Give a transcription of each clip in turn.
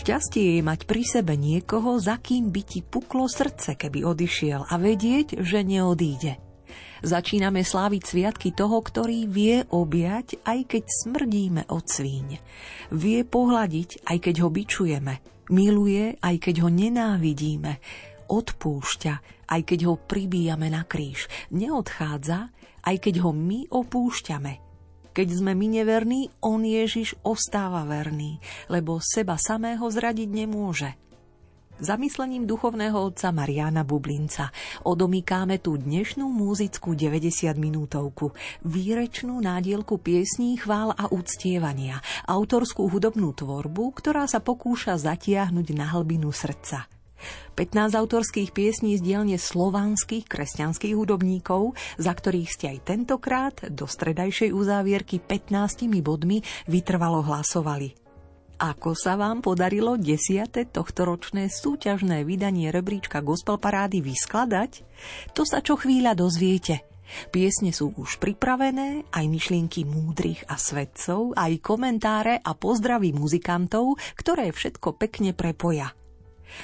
Šťastie je mať pri sebe niekoho, za kým by ti puklo srdce, keby odišiel a vedieť, že neodíde. Začíname sláviť sviatky toho, ktorý vie objať, aj keď smrdíme od svíň. Vie pohľadiť, aj keď ho bičujeme. Miluje, aj keď ho nenávidíme. Odpúšťa, aj keď ho pribíjame na kríž. Neodchádza, aj keď ho my opúšťame. Keď sme my neverní, on Ježiš ostáva verný, lebo seba samého zradiť nemôže. Zamyslením duchovného otca Mariana Bublinca odomýkáme tú dnešnú múzickú 90 minútovku, výrečnú nádielku piesní, chvál a uctievania, autorskú hudobnú tvorbu, ktorá sa pokúša zatiahnuť na hlbinu srdca. 15 autorských piesní z dielne slovanských kresťanských hudobníkov, za ktorých ste aj tentokrát do stredajšej uzávierky 15 bodmi vytrvalo hlasovali. Ako sa vám podarilo desiate tohtoročné súťažné vydanie rebríčka Gospel Parády vyskladať? To sa čo chvíľa dozviete. Piesne sú už pripravené, aj myšlienky múdrych a svedcov, aj komentáre a pozdravy muzikantov, ktoré všetko pekne prepoja –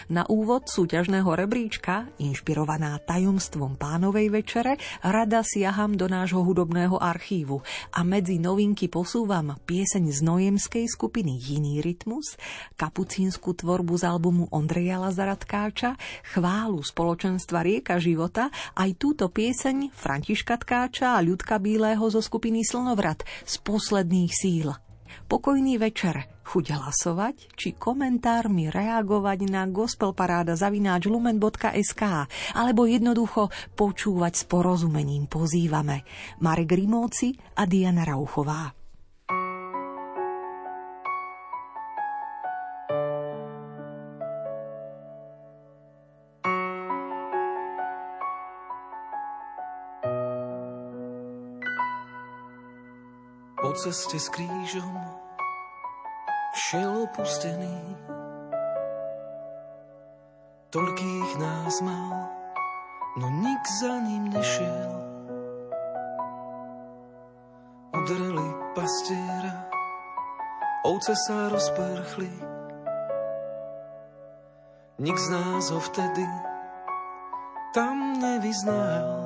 na úvod súťažného rebríčka, inšpirovaná tajomstvom pánovej večere, rada siaham do nášho hudobného archívu a medzi novinky posúvam pieseň z nojemskej skupiny Jiný rytmus, kapucínsku tvorbu z albumu Ondreja Lazaratkáča, chválu spoločenstva Rieka života, aj túto pieseň Františka Tkáča a Ľudka Bílého zo skupiny Slnovrat z posledných síl. Pokojný večer, chuť hlasovať či komentármi reagovať na gospelparáda zavináč lumen.sk alebo jednoducho počúvať s porozumením pozývame Marek Rimóci a Diana Rauchová. Ceste s krížom šiel opustený. Toľkých nás mal, no nik za ním nešiel. Udreli pastiera, ovce sa rozprchli. Nik z nás ho vtedy tam nevyznal.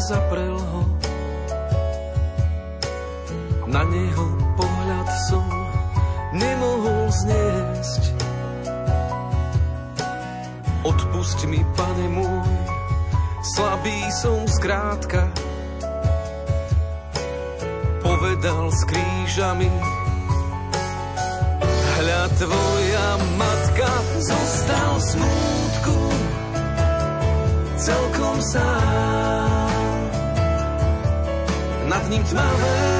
zaprel ho. Na neho pohľad som nemohol zniesť. Odpusť mi, pane môj, slabý som skrátka. Povedal s krížami, Nad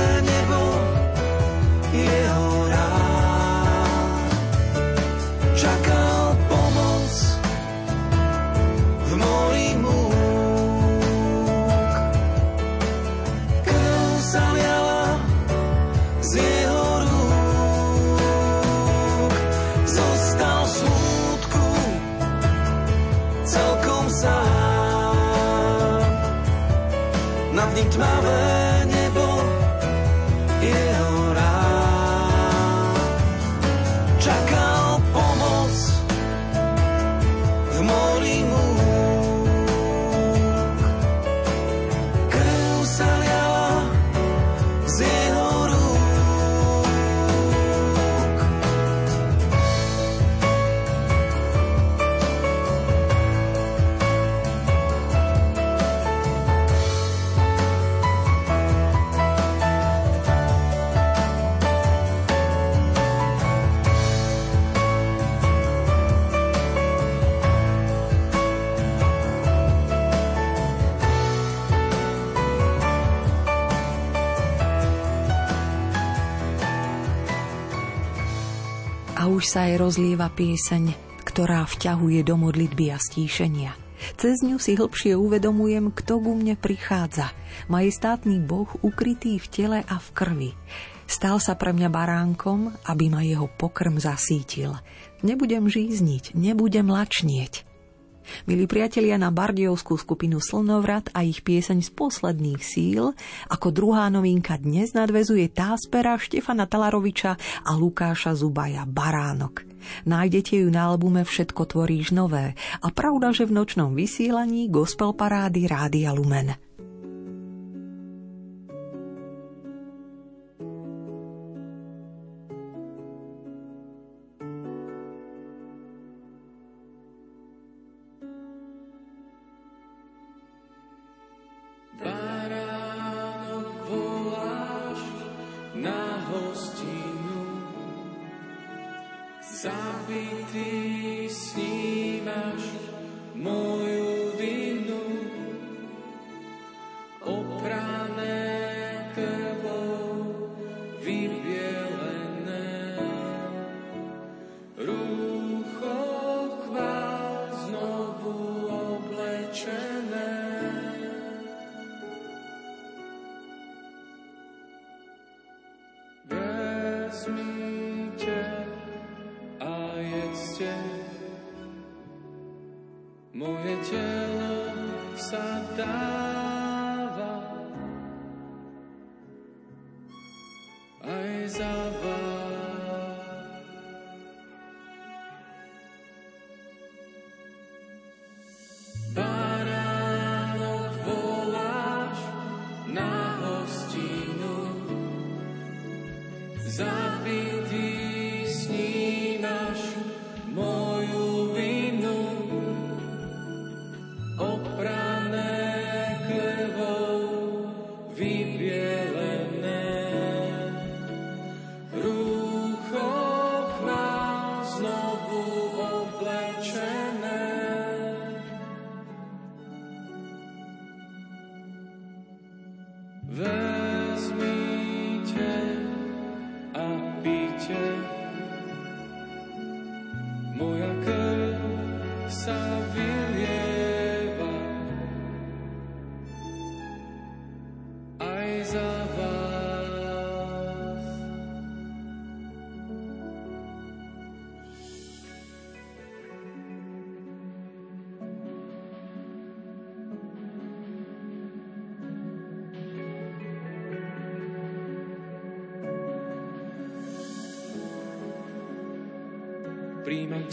už sa aj rozlieva pieseň, ktorá vťahuje do modlitby a stíšenia. Cez ňu si hlbšie uvedomujem, kto ku mne prichádza. Majestátny Boh ukrytý v tele a v krvi. Stal sa pre mňa baránkom, aby ma jeho pokrm zasítil. Nebudem žízniť, nebudem lačnieť. Milí priatelia, na bardiovskú skupinu Slnovrat a ich pieseň z posledných síl, ako druhá novinka dnes nadvezuje táspera Štefana Talaroviča a Lukáša Zubaja Baránok. Nájdete ju na albume Všetko tvoríš nové a pravda, že v nočnom vysielaní gospel parády Rádia Lumen. Príjmam telo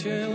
a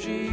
Nebudem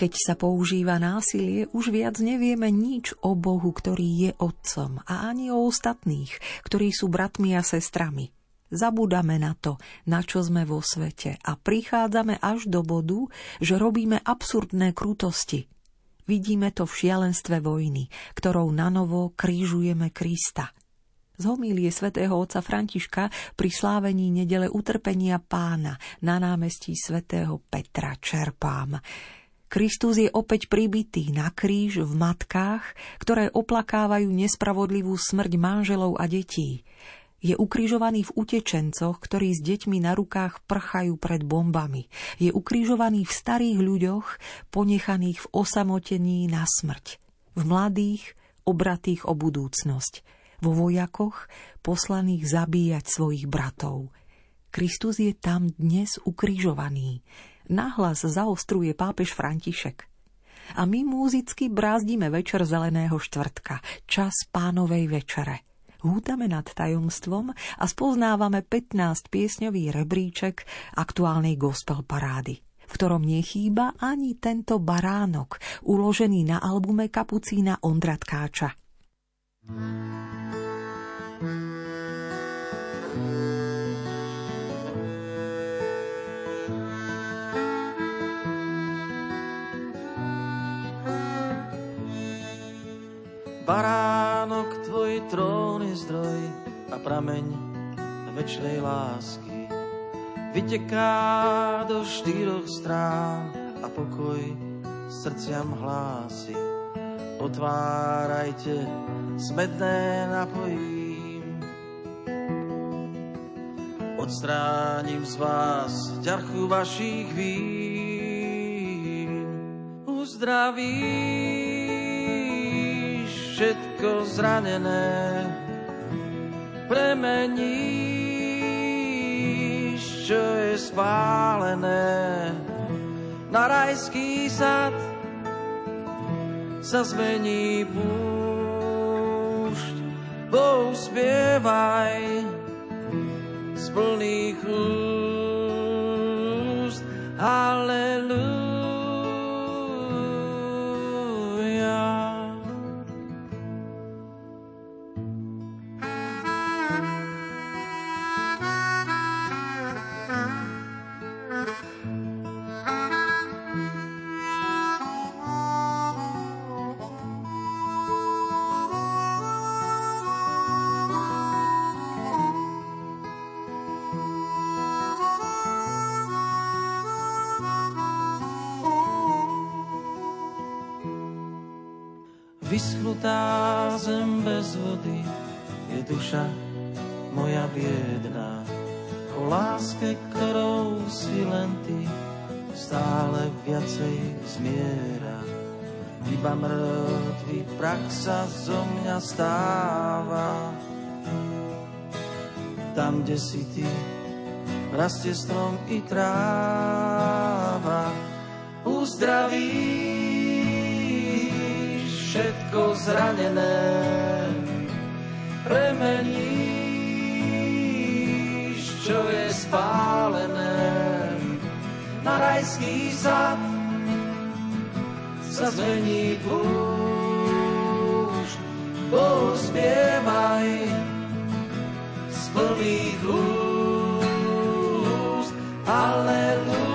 Keď sa používa násilie, už viac nevieme nič o Bohu, ktorý je Otcom a ani o ostatných, ktorí sú bratmi a sestrami. Zabúdame na to, na čo sme vo svete a prichádzame až do bodu, že robíme absurdné krutosti. Vidíme to v šialenstve vojny, ktorou nanovo krížujeme Krista. Z homílie svätého otca Františka pri slávení nedele utrpenia pána na námestí svätého Petra čerpám. Kristus je opäť pribitý na kríž v matkách, ktoré oplakávajú nespravodlivú smrť manželov a detí. Je ukrižovaný v utečencoch, ktorí s deťmi na rukách prchajú pred bombami. Je ukrižovaný v starých ľuďoch, ponechaných v osamotení na smrť. V mladých, obratých o budúcnosť. Vo vojakoch, poslaných zabíjať svojich bratov. Kristus je tam dnes ukrižovaný nahlas zaostruje pápež František. A my múzicky brázdime večer zeleného štvrtka, čas pánovej večere. Hútame nad tajomstvom a spoznávame 15 piesňový rebríček aktuálnej gospel parády v ktorom nechýba ani tento baránok, uložený na albume kapucína Ondra Tkáča. Baránok, tvoj trón je zdroj a prameň večnej lásky. Vyteká do štyroch strán a pokoj srdciam hlási. Otvárajte, smedné napojím. Odstránim z vás ťarchu vašich vín. Uzdravíš všetko zranené, premeníš, čo je spálené, na rajský sad sa zmení púšť. Bohu spievaj z plných úst. Iba mŕtvý prach sa zo mňa stáva. Tam, kde si ty, rastie strom i tráva. Uzdravíš všetko zranené, premeníš, čo je spálené na rajský sad sa zmení púšť. Bohu spievaj z plných úst. Aleluja.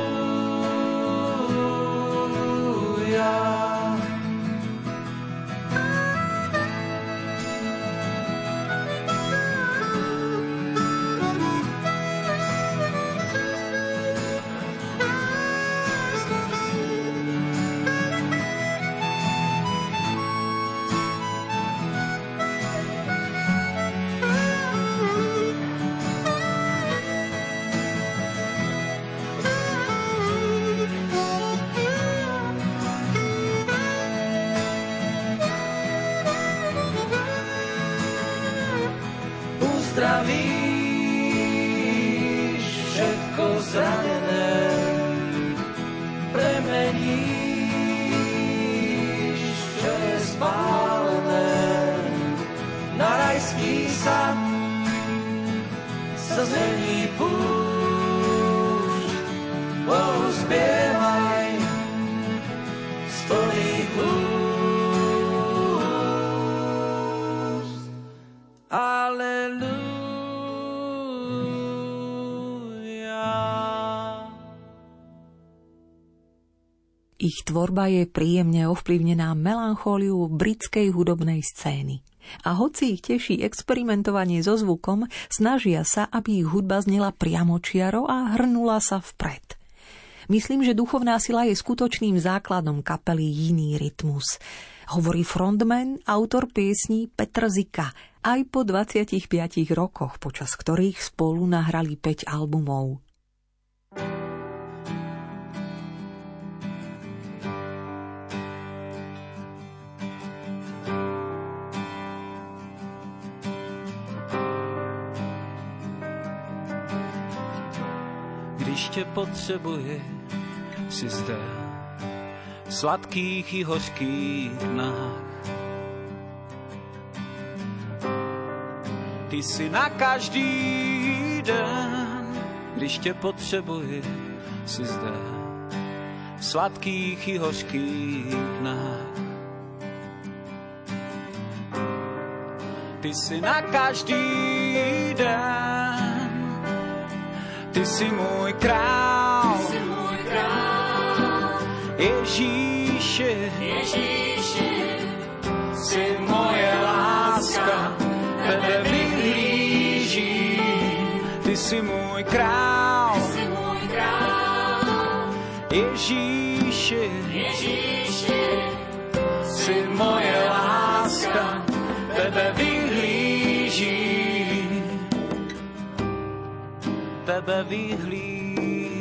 Ich tvorba je príjemne ovplyvnená melanchóliou britskej hudobnej scény. A hoci ich teší experimentovanie so zvukom, snažia sa, aby ich hudba znela priamočiaro a hrnula sa vpred. Myslím, že duchovná sila je skutočným základom kapely Jiný rytmus. Hovorí frontman, autor piesní Petr Zika, aj po 25 rokoch, počas ktorých spolu nahrali 5 albumov. Když tě potřebuje, si zde sladkých i hořkých dnách. Ty si na každý den, když tě potřebuje, si zde sladkých i hořkých dnách. Ty si na každý den, ty si můj král, ty si můj král. Ježíši, Ježíši, si moje láska, tebe vyhlížím, ty si můj král, ty si můj král. Ježíši, Ježíši, si moje láska, tebe vyhlížím,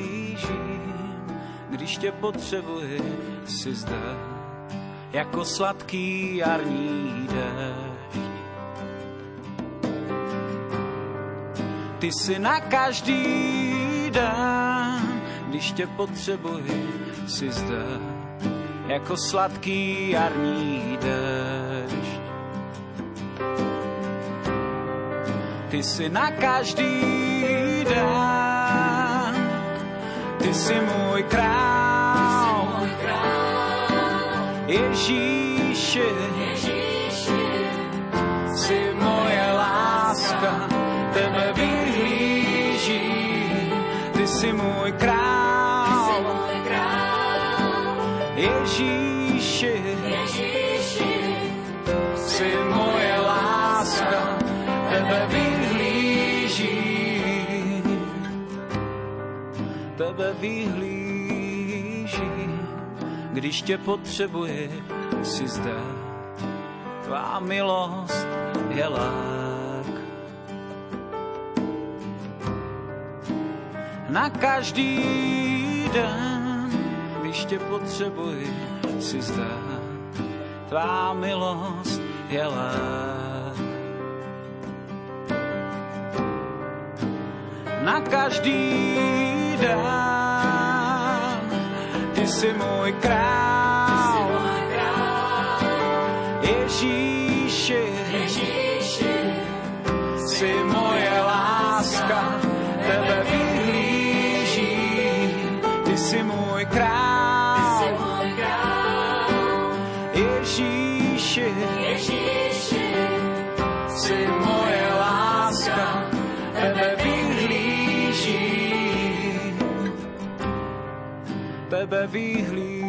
když tě potřebuji, si zde, jako sladký jarní déšť. Ty si na každý den, když tě potřebuji, si zde, jako sladký jarní déšť. Ty si na každý den, ty si můj král, Ježíši, si moje láska, tebe vyhlížím, ty si můj král, Ježíši, si moje láska, tebe vyhlížím, tebe vyhlížím, když tě potřebuje, si zde, tvá milost je lák. Na každý den, když tě potřebuji, si zdá, tvá milost je lák. Na každý den, ty jsi můj král, Ježíši, jsi moje láska, tebe vyhlížím, ty jsi můj král, Ježíši, jsi tebe vyhlížím.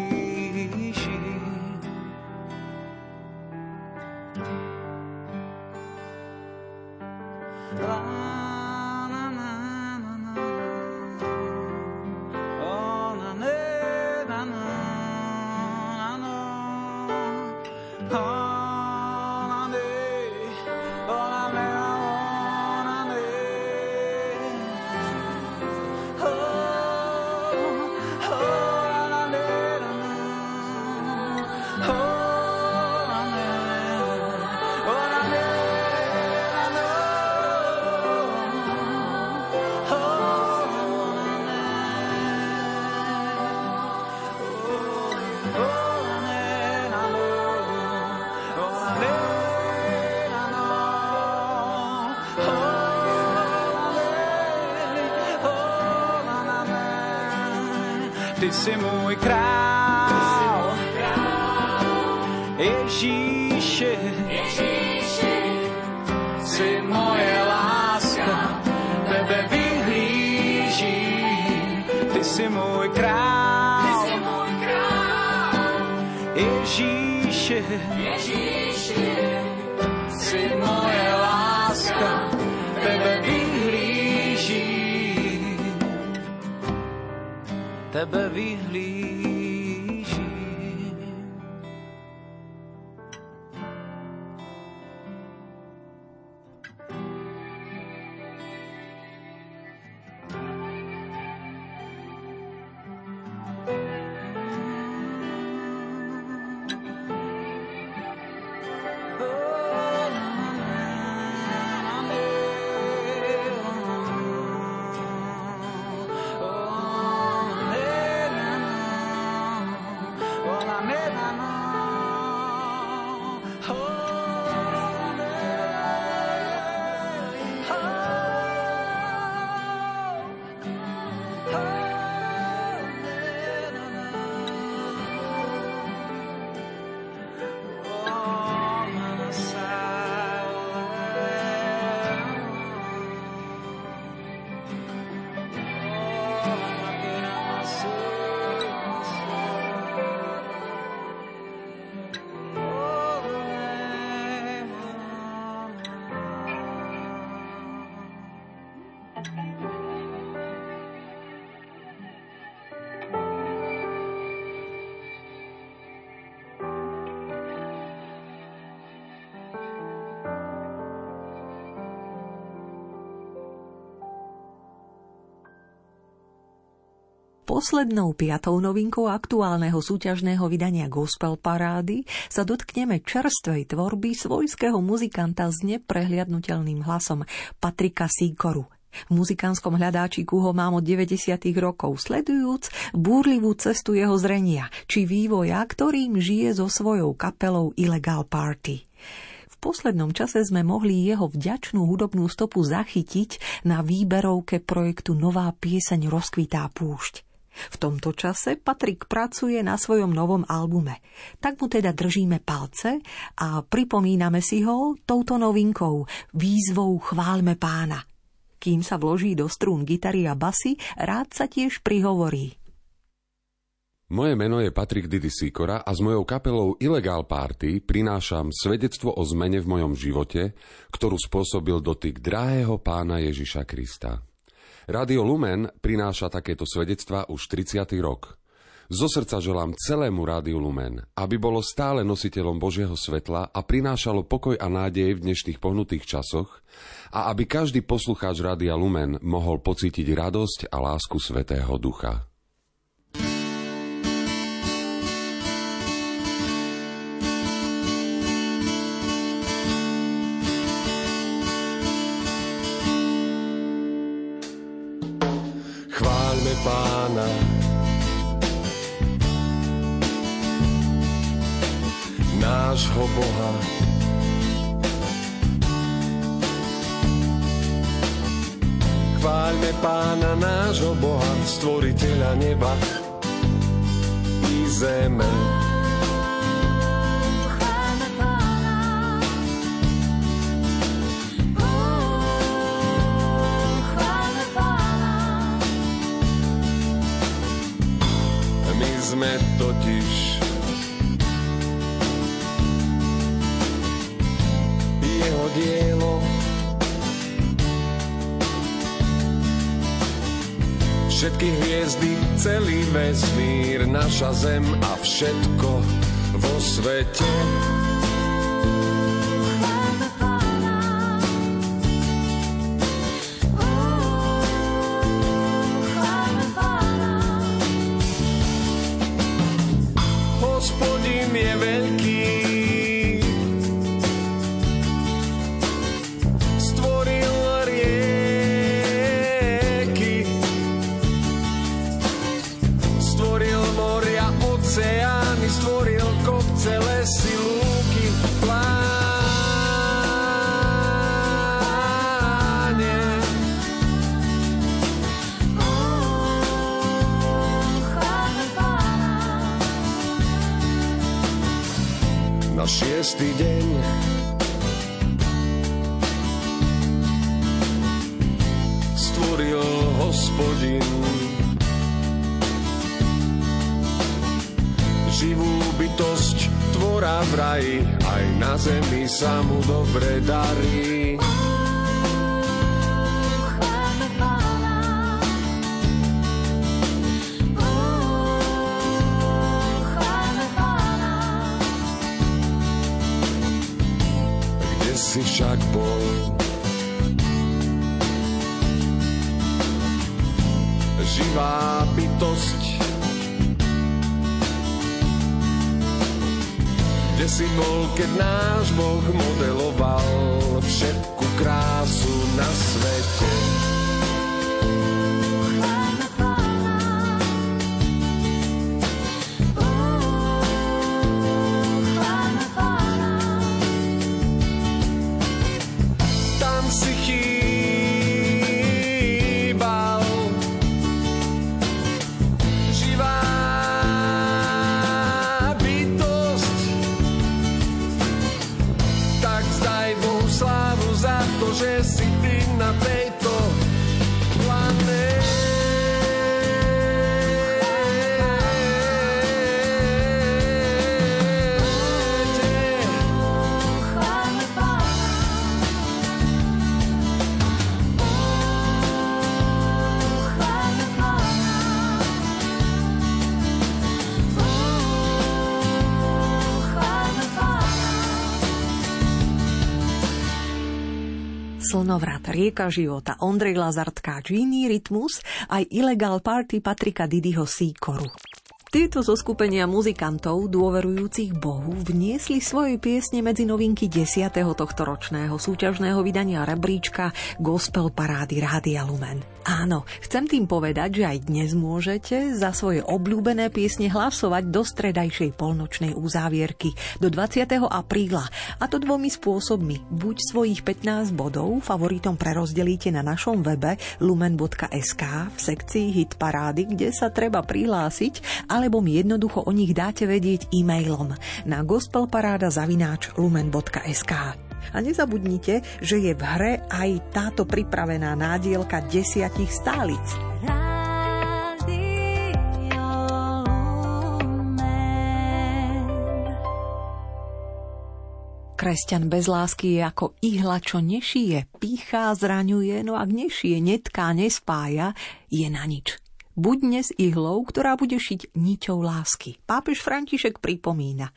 Ty jsi můj král, Ježíši, jsi moje láska, tebe vyhlížím, ty jsi můj král, Ježíši, jsi moje láska, tebe vyhlížím, tebe vyhlížím. Poslednou piatou novinkou aktuálneho súťažného vydania Gospel Parády sa dotkneme čerstvej tvorby svojského muzikanta s neprehliadnutelným hlasom Patrika Sýkoru. V muzikánskom hľadáčiku ho mám od 90. rokov, sledujúc búrlivú cestu jeho zrenia, či vývoja, ktorým žije so svojou kapelou Illegal Party. V poslednom čase sme mohli jeho vďačnú hudobnú stopu zachytiť na výberovke projektu Nová pieseň rozkvitá púšť. V tomto čase Patrik pracuje na svojom novom albume. Tak mu teda držíme palce a pripomíname si ho touto novinkou, výzvou Chválme pána. Kým sa vloží do strún gitary a basy, rád sa tiež prihovorí. Moje meno je Patrik Didi Sikora a s mojou kapelou Illegal Party prinášam svedectvo o zmene v mojom živote, ktorú spôsobil dotyk drahého pána Ježiša Krista. Radio Lumen prináša takéto svedectva už 30. rok. Zo srdca želám celému Rádiu Lumen, aby bolo stále nositeľom Božieho svetla a prinášalo pokoj a nádej v dnešných pohnutých časoch a aby každý poslucháč Rádia Lumen mohol pocítiť radosť a lásku Svetého Ducha. Pána, nášho Boha. Chváľme pána nášho Boha, stvoriteľa neba i zeme. Sme totiž jeho dielo. Všetky hviezdy, celý vesmír, naša zem a všetko vo svete. Pána. Kde si však bol? Živá bytosť Kde si bol, keď náš Boh modeloval všetku krásu na svete? Rieka života, Ondrej Lazartka, Genie Rytmus, aj Illegal Party Patrika Didyho Sýkoru. Tieto zo skupenia muzikantov, dôverujúcich Bohu, vniesli svoje piesne medzi novinky 10. tohto ročného súťažného vydania rebríčka Gospel Parády Rádia Lumen. Áno, chcem tým povedať, že aj dnes môžete za svoje obľúbené piesne hlasovať do stredajšej polnočnej uzávierky do 20. apríla. A to dvomi spôsobmi. Buď svojich 15 bodov favoritom prerozdelíte na našom webe lumen.sk v sekcii Hit Parády, kde sa treba prihlásiť, alebo mi jednoducho o nich dáte vedieť e-mailom na gospelparáda.lumen.sk. A nezabudnite, že je v hre aj táto pripravená nádielka desiatich stálic. Kresťan bez lásky je ako ihla, čo nešije, píchá, zraňuje, no ak nešije, netká, nespája, je na nič. Buď dnes ihlou, ktorá bude šiť niťou lásky. Pápež František pripomína.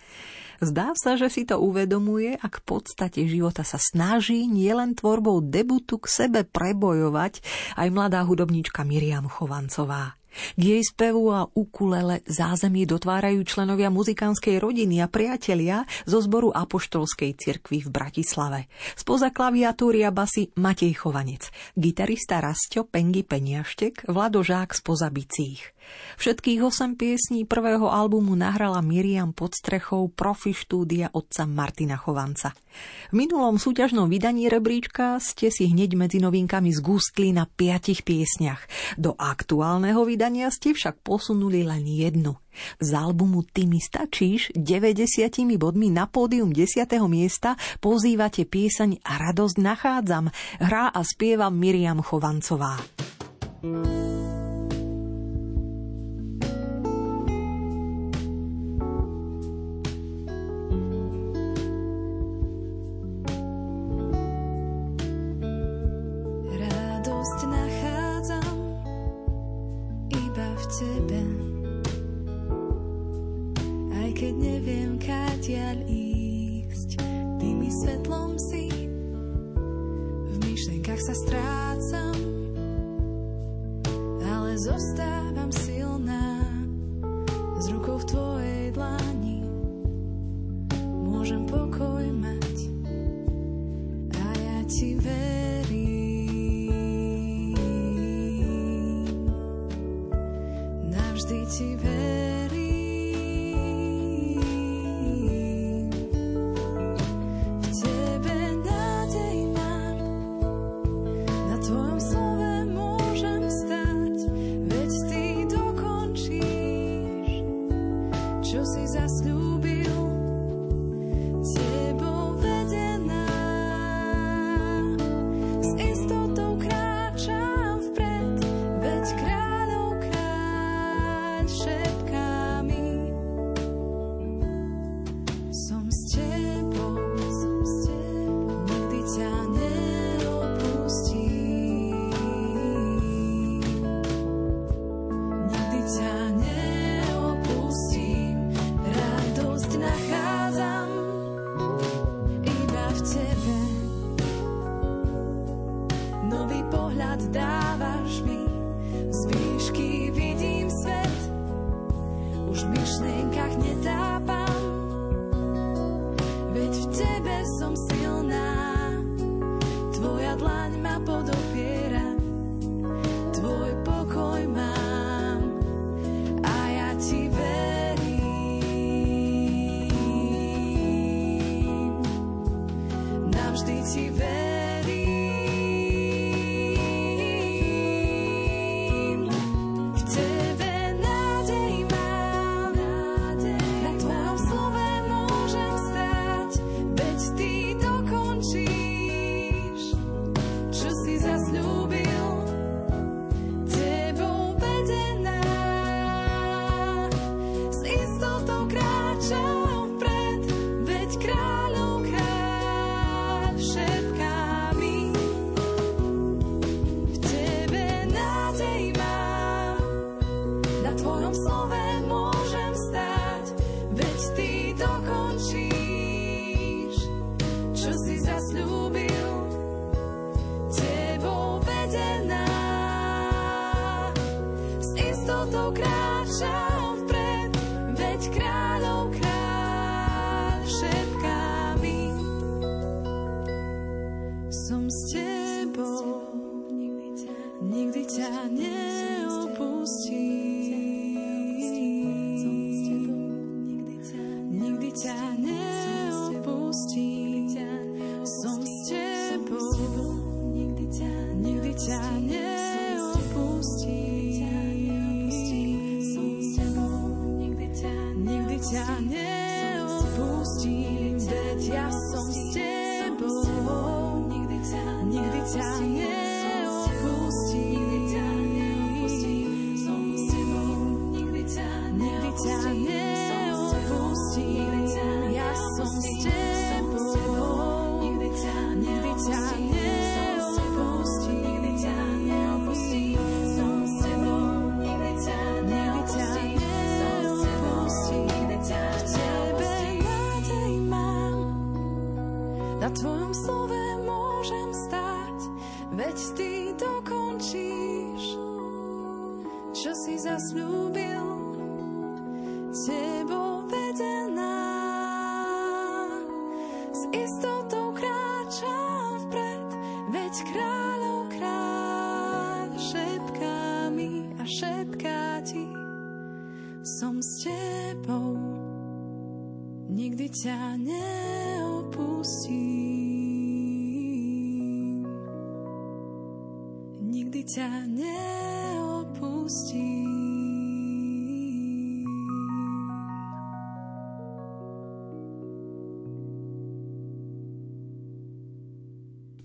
Zdá sa, že si to uvedomuje a k podstate života sa snaží nielen tvorbou debutu k sebe prebojovať aj mladá hudobníčka Miriam Chovancová. K jej spevu a ukulele zázemie dotvárajú členovia muzikánskej rodiny a priatelia zo zboru Apoštolskej cirkvi v Bratislave. Spoza klaviatúry a basy Matej Chovanec, gitarista Rastio Pengy Peniaštek, Vlado Žák spoza bicích. Všetkých 8 piesní prvého albumu nahrala Miriam pod strechou profi štúdia otca Martina Chovanca. V minulom súťažnom vydaní rebríčka ste si hneď medzi novinkami zgústli na piatich piesniach. Do aktuálneho vydania ste však posunuli len jednu. Z albumu Ty mi stačíš 90 bodmi na pódium 10. miesta pozývate pieseň radosť nachádzam. Hrá a spieva Miriam Chovancová. Radosť tebe. Aj keď neviem, kadiaľ ísť, ty mi svetlom si. V myšlenkách sa strácam, ale zostávam silná. S rukou v tvojej dlani môžem pokoj mať to tiver.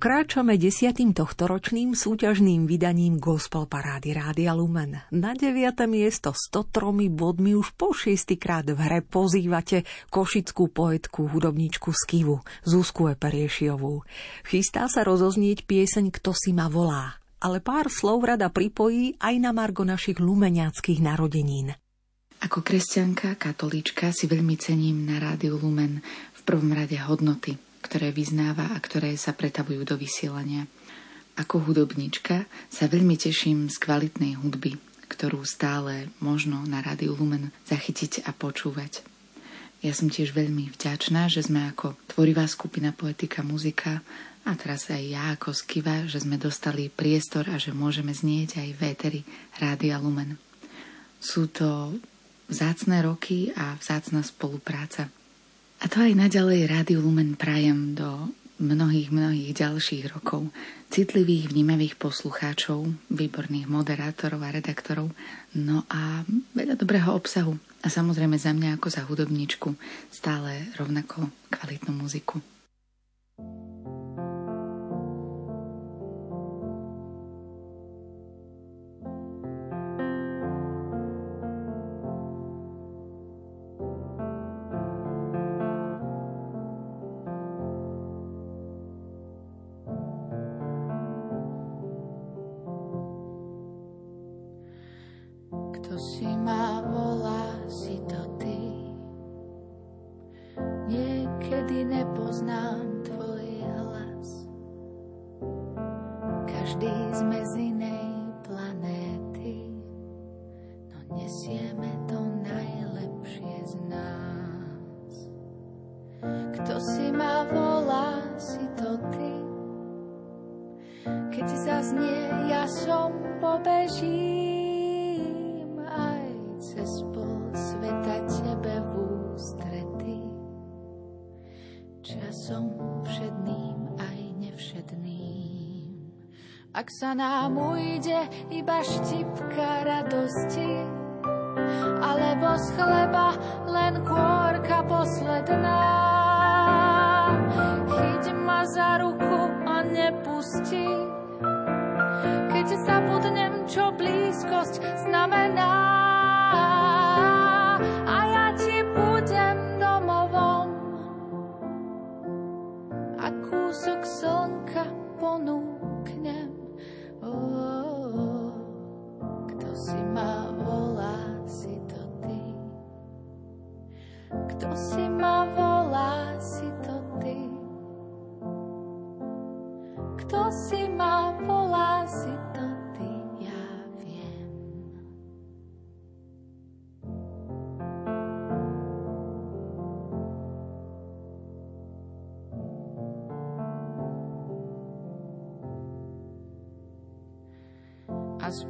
Kráčame desiatým tohtoročným súťažným vydaním Gospel Parády Rádia Lumen. Na 9. miesto s 103 bodmi už po šiestýkrát v hre pozývate košickú poetku, hudobníčku z Kivu, Zuzku Eperiešiovú. Chystá sa rozoznieť pieseň Kto si ma volá, ale pár slov rada pripojí aj na margo našich lumeniackých narodenín. Ako kresťanka, katolíčka si veľmi cením na Rádiu Lumen v prvom rade hodnoty, ktoré vyznáva a ktoré sa pretavujú do vysielania. Ako hudobnička sa veľmi teším z kvalitnej hudby, ktorú stále možno na Rádiu Lumen zachytiť a počúvať. Ja som tiež veľmi vďačná, že sme ako tvorivá skupina Poetika Muzika a teraz aj ja ako Skiva, že sme dostali priestor a že môžeme znieť aj v éteri Rádia Lumen. Sú to vzácne roky a vzácna spolupráca. A to aj naďalej Rádiu Lumen prajem do mnohých, mnohých ďalších rokov. Citlivých, vnímavých poslucháčov, výborných moderátorov a redaktorov, no a veľa dobrého obsahu. A samozrejme za mňa ako za hudobníčku stále rovnako kvalitnú muziku. Kto iba štipka radosti,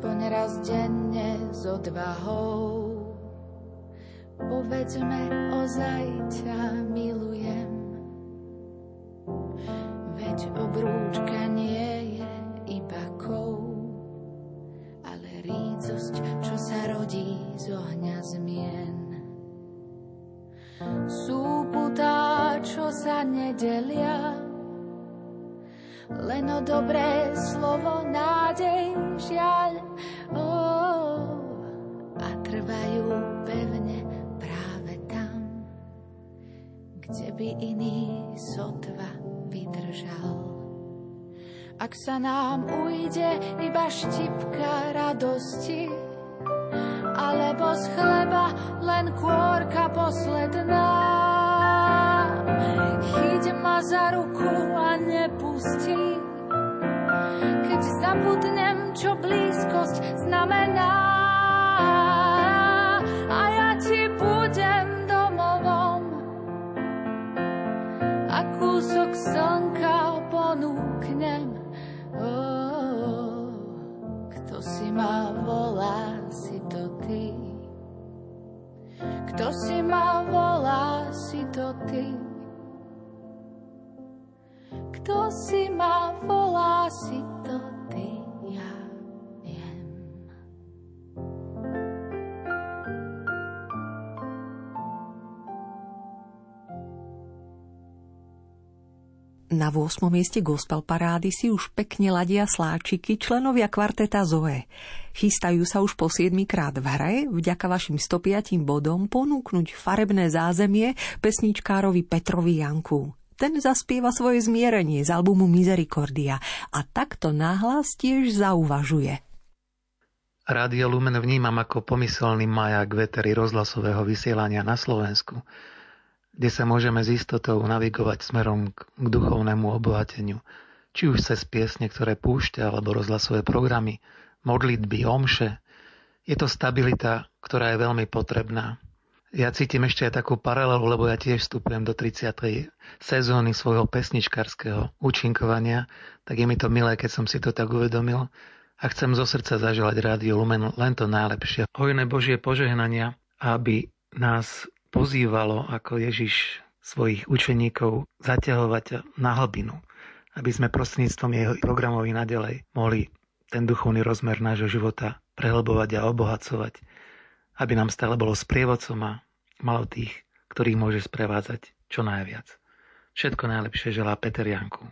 Aspoň raz denne s odvahou. Povedzme, ozaj ťa milujem Na 8. mieste gospel parády si už pekne ladia sláčiky členovia kvarteta Zoe. Chystajú sa už po 7 krát v hre, vďaka vašim 105 bodom ponúknuť farebné zázemie pesničkárovi Petrovi Janku. Ten zaspieva svoje zmierenie z albumu Misericordia a takto náhlas tiež zauvažuje. Rádio Lumen vnímam ako pomyselný majak vetery rozhlasového vysielania na Slovensku, kde sa môžeme s istotou navigovať smerom k, duchovnému obohateniu, či už cez piesne, ktoré púšťa, alebo rozhlasové programy, modlitby, omše. Je to stabilita, ktorá je veľmi potrebná. Ja cítim ešte aj takú paralelu, lebo ja tiež vstupujem do 30. sezóny svojho pesničkarského účinkovania, tak je mi to milé, keď som si to tak uvedomil a chcem zo srdca zaželať Rádio Lumen len to najlepšie. Hojné Božie požehnania, aby nás pozývalo ako Ježiš svojich učeníkov zaťahovať na hlbinu, aby sme prostredníctvom jeho programov nadalej mohli ten duchovný rozmer nášho života prehlbovať a obohacovať, aby nám stále bolo sprievodcom a malo tých, ktorých môže sprevádzať čo najviac. Všetko najlepšie želá Peter Janku.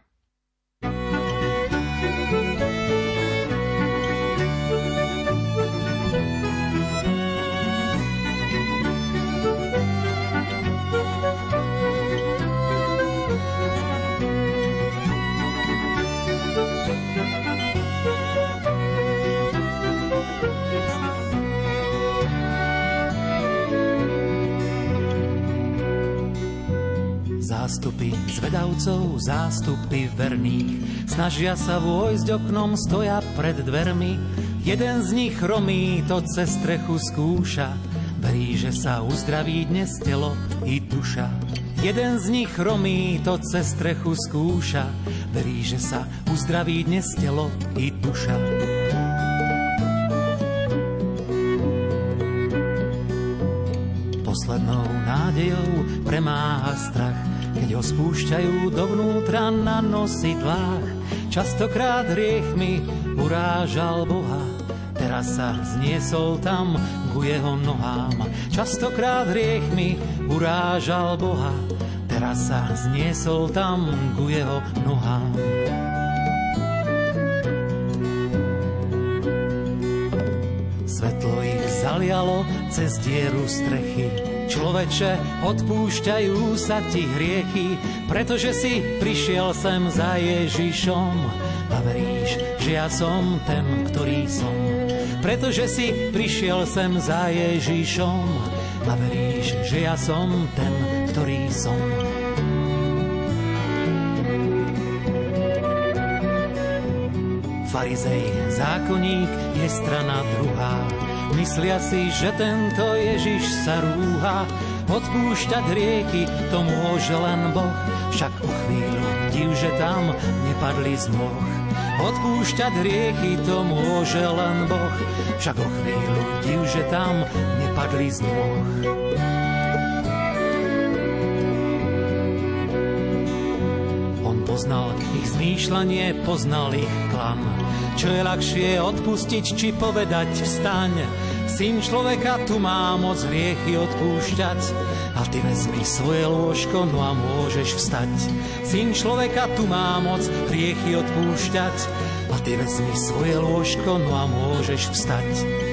Zástupy zvedavcov, zástupy verných. Snažia sa vojsť oknom, stoja pred dvermi. Jeden z nich romí to cez strechu skúša. Verí, že sa uzdraví dnes telo i duša. Jeden z nich romí to cez strechu skúša. Verí, že sa uzdraví dnes telo i duša. Poslednou nádejou premáha strach, keď ho spúšťajú dovnútra na nosidlách. Častokrát hriechmi urážal Boha, teraz sa zniesol tam ku jeho nohám. Častokrát hriechmi urážal Boha, teraz sa zniesol tam ku jeho nohám. Svetlo ich zalialo cez dieru strechy. Človeče, odpúšťajú sa ti hriechy, pretože si prišiel sem za Ježišom a veríš, že ja som ten, ktorý som. Pretože si prišiel sem za Ježišom a veríš, že ja som ten, ktorý som. Farizej, zákonník je strana druhá. Myslia si, že tento Ježiš sa rúha, odpúšťať rieky to môže len Boh. Však o chvíľu div, že tam nepadli z moh. Odpúšťať rieky to môže len Boh. Však o chvíľu div, že tam nepadli z moh. Poznal ich zmýšľanie, poznal ich klam. Čo je ľahšie odpustiť, či povedať vstaň. Syn človeka tu má moc hriechy odpúšťať. A ty vezmi svoje lôžko, no a môžeš vstať. Syn človeka tu má moc hriechy odpúšťať. A ty vezmi svoje lôžko, no a môžeš vstať.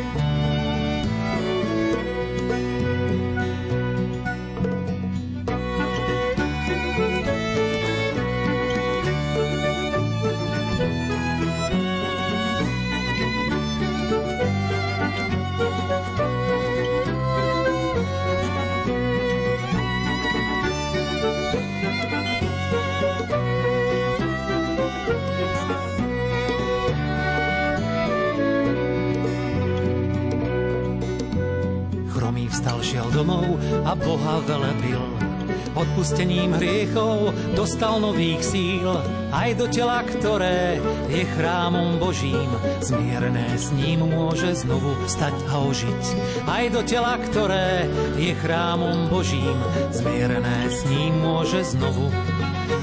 Odpustením hriechov dostal nových síl, aj do tela, ktoré je chrámom Božím. Zmierné s ním môže znovu stať a ožiť. Aj do tela, ktoré je chrámom Božím. Zmierné s ním môže znovu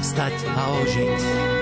stať a ožiť.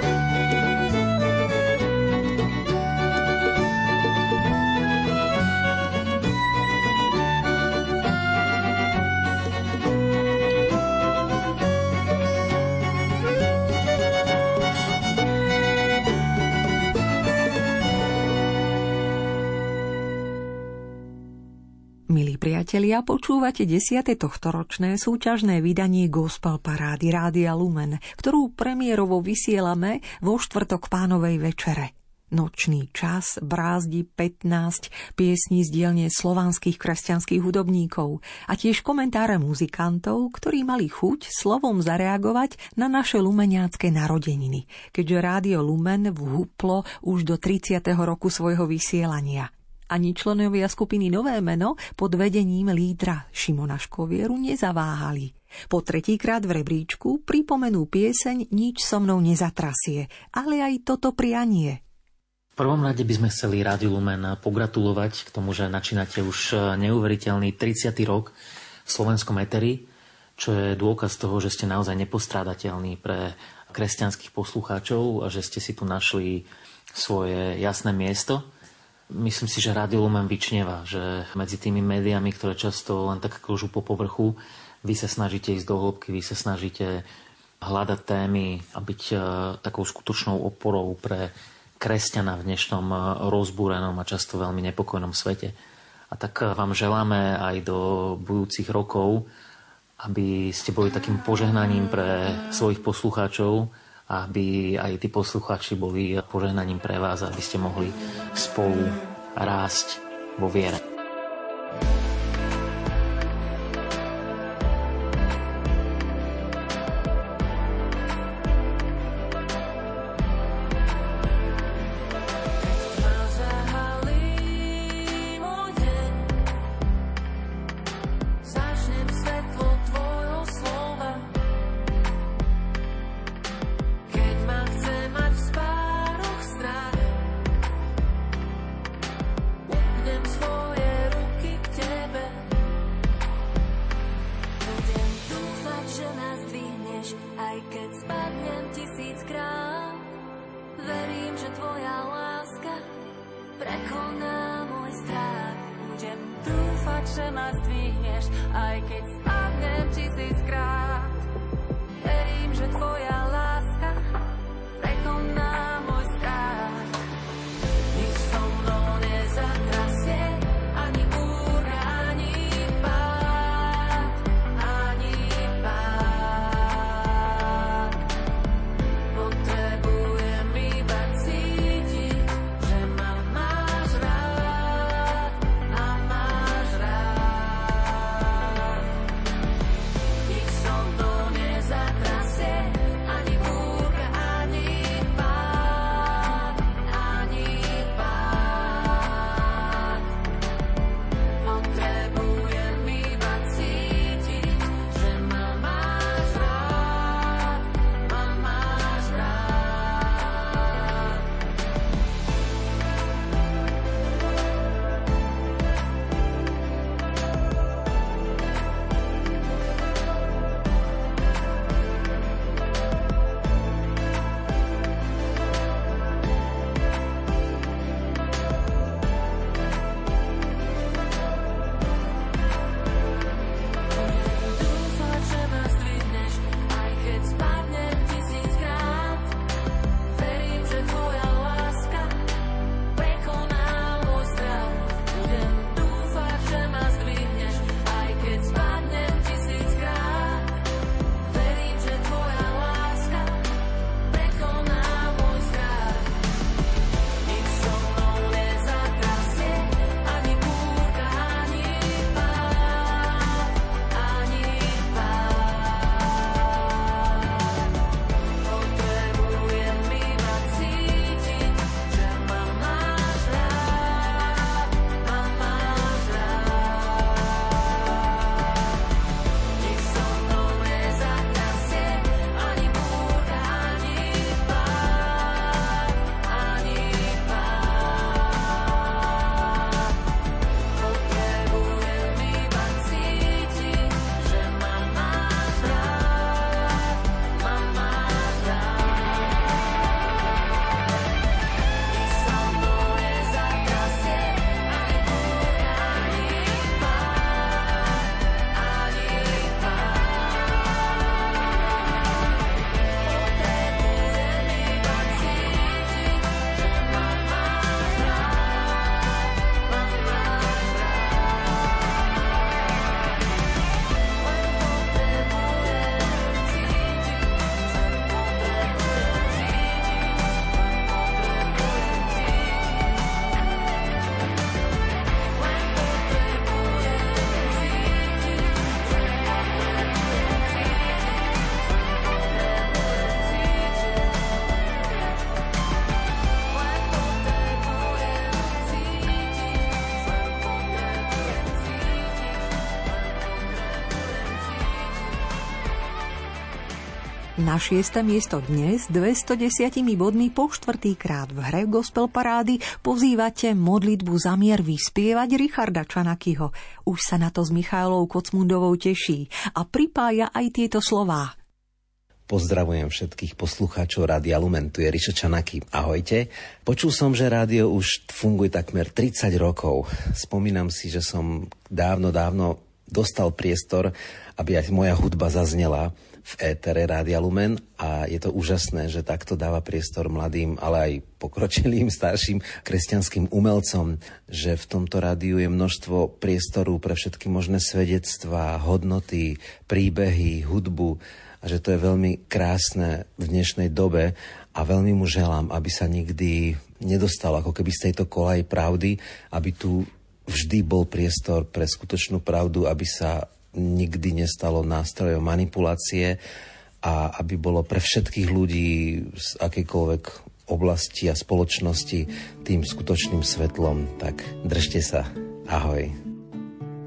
Počúvate 10. tohtoročné súťažné vydanie Gospel Parády Rádia Lumen, ktorú premiérovo vysielame vo štvrtok pánovej večere. Nočný čas brázdi 15 piesní z dielne slovanských kresťanských hudobníkov a tiež komentáre muzikantov, ktorí mali chuť slovom zareagovať na naše lumeniacké narodeniny, keďže Rádio Lumen vhuplo už do 30. roku svojho vysielania – ani členovia skupiny Nové meno pod vedením lídra Šimona Škovieru nezaváhali. Po tretíkrát v rebríčku pripomenú pieseň Nič so mnou nezatrasie, ale aj toto prianie. V prvom rade by sme chceli Rádiu Lumen pogratulovať k tomu, že načínate už neuveriteľný 30. rok v slovenskom eteri, čo je dôkaz toho, že ste naozaj nepostrádateľní pre kresťanských poslucháčov a že ste si tu našli svoje jasné miesto. Myslím si, že Rádio Lumen vyčneva, že medzi tými médiami, ktoré často len tak kĺžu po povrchu, vy sa snažíte ísť do hĺbky, vy sa snažíte hľadať témy a byť e, takou skutočnou oporou pre kresťana v dnešnom e, rozbúrenom a často veľmi nepokojnom svete. A tak e, vám želáme aj do budúcich rokov, aby ste boli takým požehnaním pre svojich poslucháčov, aby aj tí poslucháči boli požehnaním pre vás, aby ste mohli spolu rásť vo viere. Na šieste miesto dnes 210 bodmi po štvrtýkrát v hre Gospel Parády pozývate modlitbu za mier vyspievať Richarda Čanakyho. Už sa na to s Michailou Kocmundovou teší a pripája aj tieto slová. Pozdravujem všetkých poslucháčov Rádia Lumen, tu je Rišo Čanaky. Ahojte. Počul som, že rádio už funguje takmer 30 rokov. Spomínam si, že som dávno, dávno dostal priestor, aby aj moja hudba zaznela v étere Rádia Lumen a je to úžasné, že takto dáva priestor mladým, ale aj pokročilým, starším kresťanským umelcom, že v tomto rádiu je množstvo priestoru pre všetky možné svedectvá, hodnoty, príbehy, hudbu a že to je veľmi krásne v dnešnej dobe a veľmi mu želám, aby sa nikdy nedostal ako keby z tejto kolaj pravdy, aby tu vždy bol priestor pre skutočnú pravdu, aby sa nikdy nestalo nástrojom manipulácie a aby bolo pre všetkých ľudí z akejkoľvek oblasti a spoločnosti tým skutočným svetlom. Tak držte sa. Ahoj.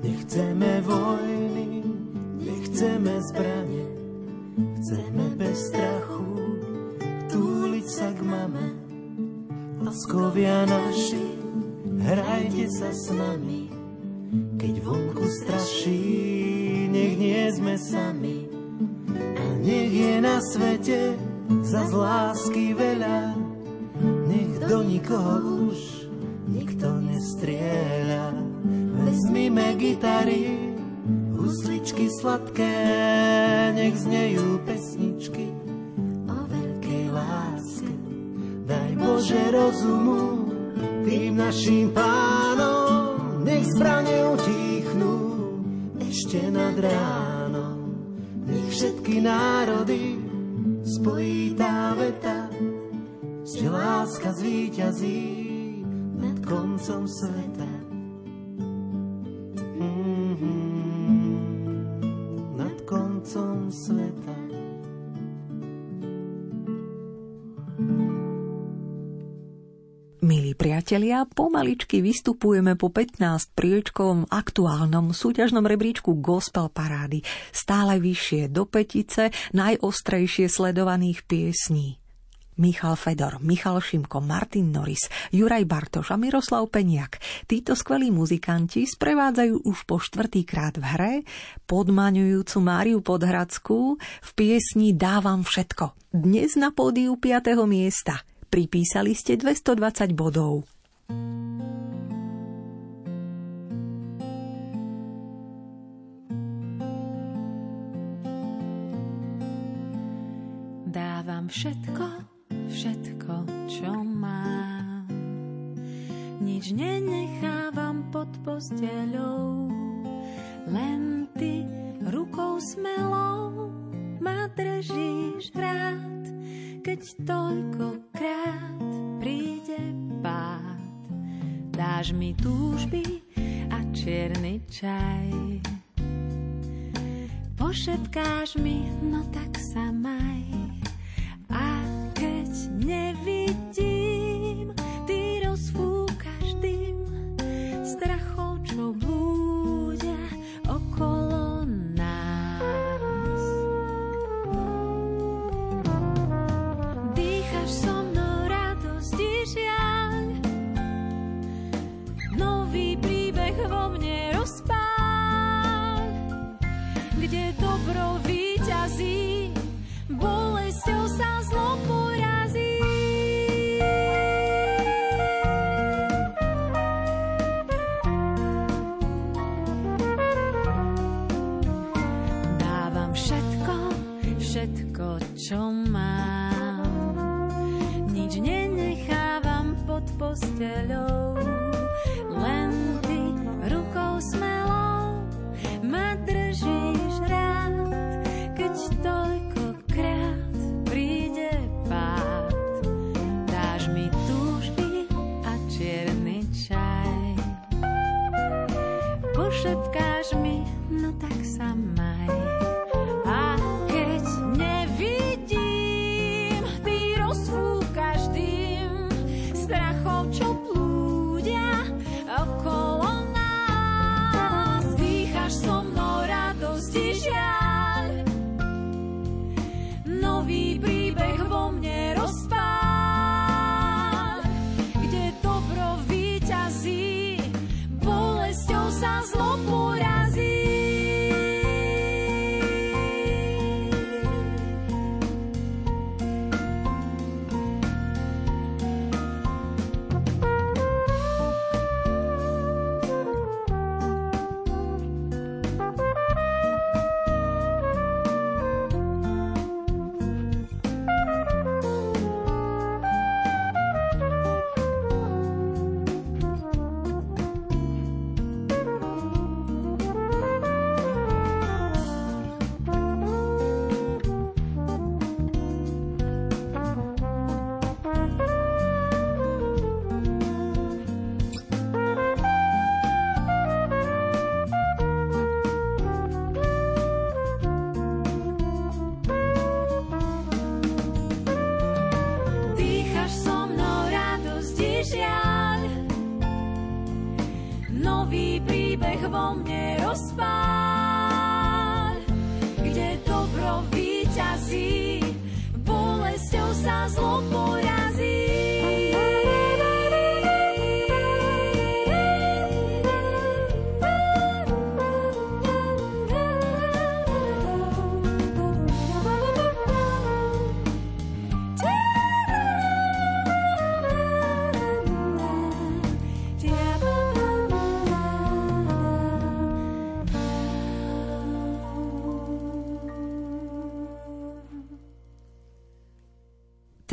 Nechceme vojny, nechceme zbranie, chceme bez strachu túliť sa k mame. Laskovia naši, hrajte sa s nami, keď vonku straší, nie sme sami. A nech je na svete za lásky veľa, nech do nikoho už nikto nestrieľa. Vezmime gitary, husličky sladké, nech znejú pesničky o veľkej láske. Daj Bože rozumu tým našim pánom, nech zbrane utichnú ešte nad ránom. Nech všetky národy spojí tá veta, že láska zvíťazí nad koncom sveta. Mhm, nad koncom sveta. Milí priatelia, pomaličky vystupujeme po 15 priečkovom aktuálnom súťažnom rebríčku Gospel Parády. Stále vyššie do petice najostrejšie sledovaných piesní. Michal Fedor, Michal Šimko, Martin Norris, Juraj Bartoš a Miroslav Peniak. Títo skvelí muzikanti sprevádzajú už po štvrtýkrát v hre podmaňujúcu Máriu Podhradskú v piesni Dávam všetko. Dnes na pódiu 5. miesta. Pripísali ste 220 bodov. Dávam všetko, všetko, čo mám. Nič nenechávam pod posteľou, len ty rukou smelou ma držíš rád, keď toľkokrát príde pád. Dáš mi túžby a čierny čaj. Pošepkáš mi, no tak sa maj. A keď nevidím,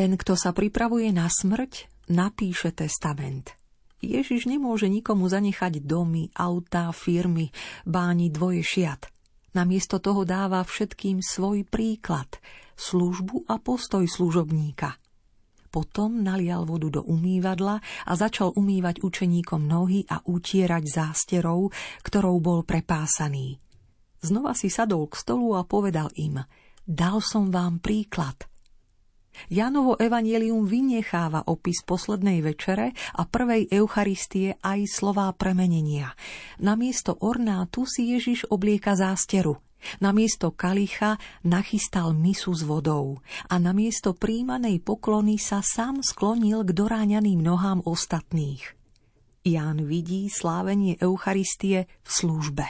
Ten, kto sa pripravuje na smrť, napíše testament. Ježiš nemôže nikomu zanechať domy, autá, firmy, báni dvoje šiat. Namiesto toho dáva všetkým svoj príklad, službu a postoj služobníka. Potom nalial vodu do umývadla a začal umývať učeníkom nohy a utierať zásterou, ktorou bol prepásaný. Znova si sadol k stolu a povedal im, dal som vám príklad – Jánovo evanielium vynecháva opis poslednej večere a prvej Eucharistie aj slová premenenia. Namiesto ornátu si Ježiš oblieka zásteru. Namiesto kalicha nachystal misu s vodou a namiesto príjmanej poklony sa sám sklonil k doráňaným nohám ostatných. Ján vidí slávenie Eucharistie v službe.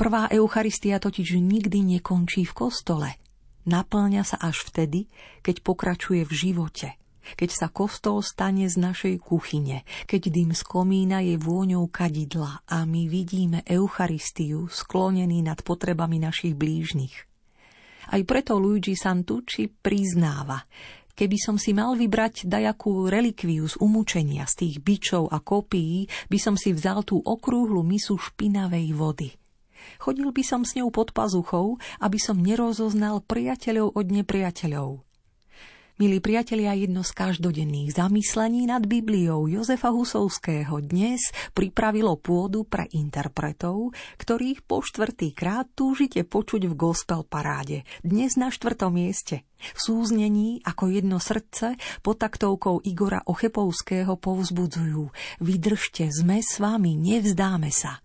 Prvá Eucharistia totiž nikdy nekončí v kostole – naplňa sa až vtedy, keď pokračuje v živote, keď sa kostol stane z našej kuchyne, keď dým z komína je vôňou kadidla a my vidíme Eucharistiu sklonený nad potrebami našich blížnych. Aj preto Luigi Santucci priznáva, keby som si mal vybrať dajakú relikviu z umúčenia, z tých bičov a kopií, by som si vzal tú okrúhlu misu špinavej vody – Chodil by som s ňou pod pazuchou, aby som nerozoznal priateľov od nepriateľov. Milí priatelia, jedno z každodenných zamyslení nad Bibliou Jozefa Husovského dnes pripravilo pôdu pre interpretov, ktorých po štvrtý krát túžite počuť v gospel paráde. Dnes na štvrtom mieste. V súznení ako jedno srdce pod taktovkou Igora Ochepovského povzbudzujú. Vydržte, sme s vami, nevzdáme sa.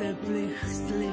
teplých stlí.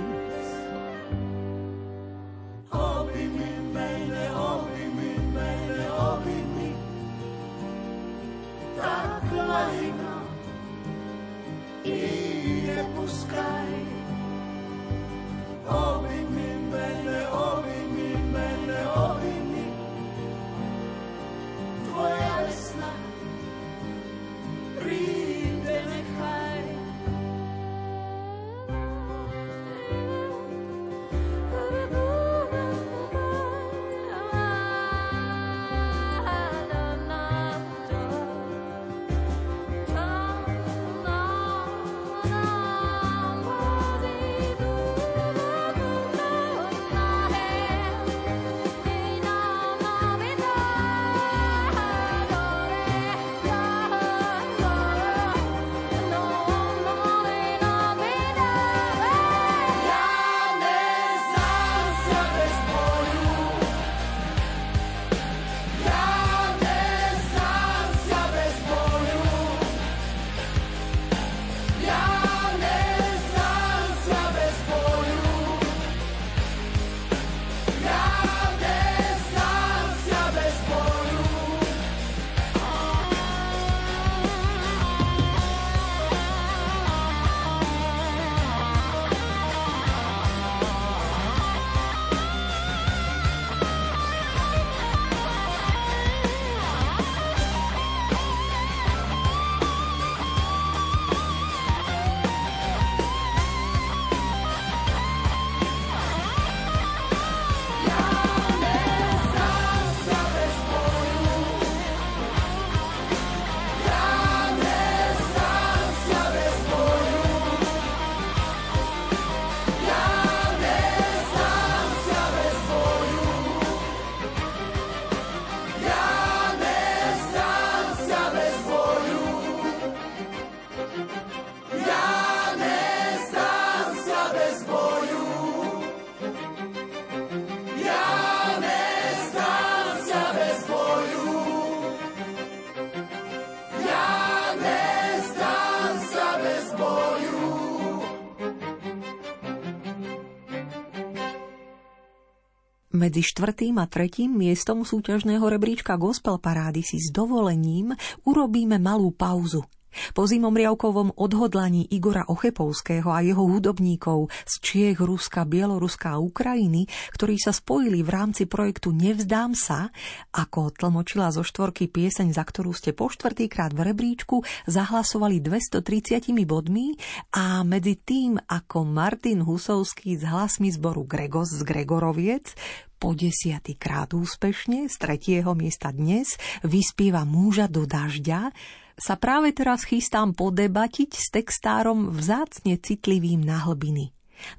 Medzi štvrtým a tretím miestom súťažného rebríčka Gospel Parády si s dovolením urobíme malú pauzu – po zimomriavkovom odhodlaní Igora Ochepovského a jeho hudobníkov z Čiech, Ruska, Bieloruska a Ukrajiny, ktorí sa spojili v rámci projektu Nevzdám sa, ako tlmočila zo štvorky pieseň, za ktorú ste po štvrtýkrát v rebríčku zahlasovali 230 bodmi a medzi tým, ako Martin Husovský s hlasmi zboru Gregos z Gregoroviec po desiatýkrát úspešne z tretieho miesta dnes vyspieva Múža do dažďa, sa práve teraz chystám podebatiť s textárom vzácne citlivým na hlbiny.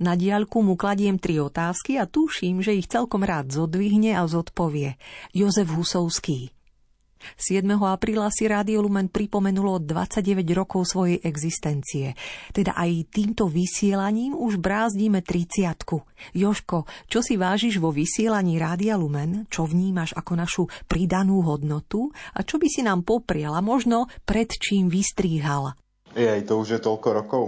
Na diaľku mu kladiem tri otázky a tuším, že ich celkom rád zodvihne a zodpovie. Jozef Husovský. 7. apríla si Rádio Lumen pripomenulo 29 rokov svojej existencie. Teda aj týmto vysielaním už brázdíme 30 Joško, čo si vážiš vo vysielaní Rádia Lumen? Čo vnímaš ako našu pridanú hodnotu? A čo by si nám poprial a možno pred čím vystríhal? Jej, to už je toľko rokov.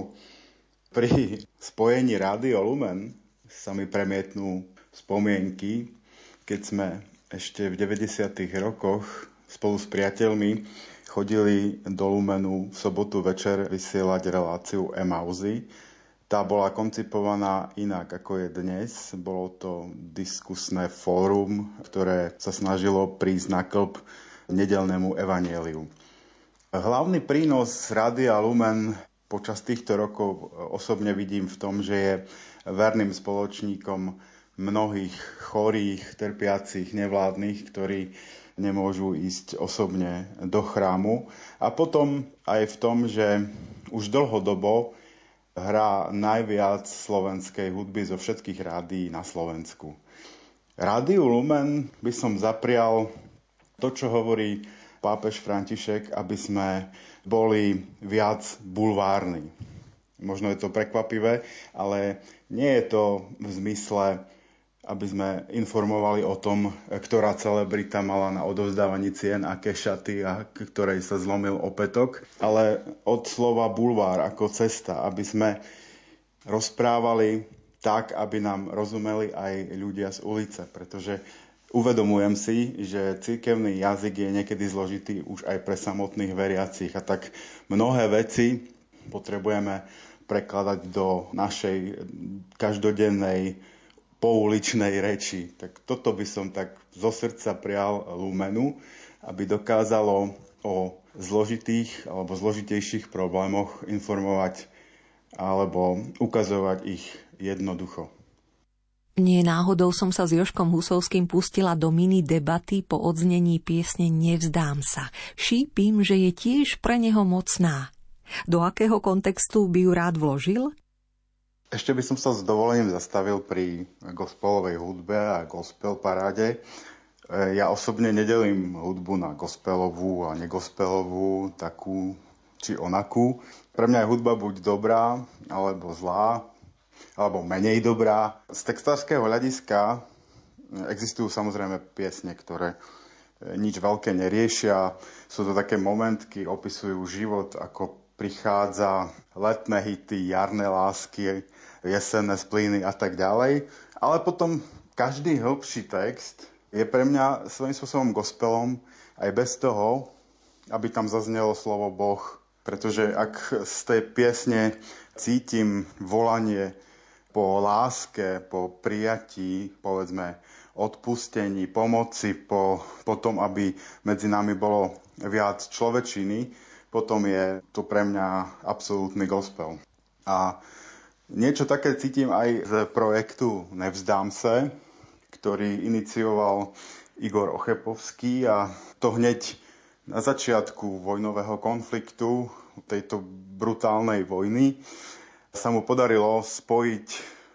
Pri spojení Rádio Lumen sa mi premietnú spomienky, keď sme ešte v 90. rokoch spolu s priateľmi chodili do Lumenu v sobotu večer vysielať reláciu Emauzy. Tá bola koncipovaná inak ako je dnes. Bolo to diskusné fórum, ktoré sa snažilo prísť na klb nedelnému evanieliu. Hlavný prínos Rádia Lumen počas týchto rokov osobne vidím v tom, že je verným spoločníkom mnohých chorých, trpiacich, nevládnych, ktorí nemôžu ísť osobne do chrámu. A potom aj v tom, že už dlhodobo hrá najviac slovenskej hudby zo všetkých rádií na Slovensku. Rádiu Lumen by som zaprial to, čo hovorí pápež František, aby sme boli viac bulvárni. Možno je to prekvapivé, ale nie je to v zmysle aby sme informovali o tom, ktorá celebrita mala na odovzdávaní cien, aké šaty a ktorej sa zlomil opätok, ale od slova bulvár ako cesta, aby sme rozprávali tak, aby nám rozumeli aj ľudia z ulice, pretože uvedomujem si, že cirkevný jazyk je niekedy zložitý už aj pre samotných veriacich. A tak mnohé veci potrebujeme prekladať do našej každodennej pouličnej reči. Tak toto by som tak zo srdca prial Lumenu, aby dokázalo o zložitých alebo zložitejších problémoch informovať alebo ukazovať ich jednoducho. Nie náhodou som sa s Joškom Husovským pustila do mini debaty po odznení piesne Nevzdám sa. Šípim, že je tiež pre neho mocná. Do akého kontextu by ju rád vložil? Ešte by som sa s dovolením zastavil pri gospelovej hudbe a gospel paráde. E, ja osobne nedelím hudbu na gospelovú a negospelovú, takú či onakú. Pre mňa je hudba buď dobrá, alebo zlá, alebo menej dobrá. Z textárskeho hľadiska existujú samozrejme piesne, ktoré e, nič veľké neriešia. Sú to také momentky, opisujú život, ako prichádza letné hity, jarné lásky, jesenné splíny a tak ďalej. Ale potom každý hĺbší text je pre mňa svojím spôsobom gospelom aj bez toho, aby tam zaznelo slovo Boh. Pretože ak z tej piesne cítim volanie po láske, po prijatí, povedzme, odpustení, pomoci, po, po tom, aby medzi nami bolo viac človečiny, potom je to pre mňa absolútny gospel. A Niečo také cítim aj z projektu Nevzdám sa, ktorý inicioval Igor Ochepovský a to hneď na začiatku vojnového konfliktu, tejto brutálnej vojny, sa mu podarilo spojiť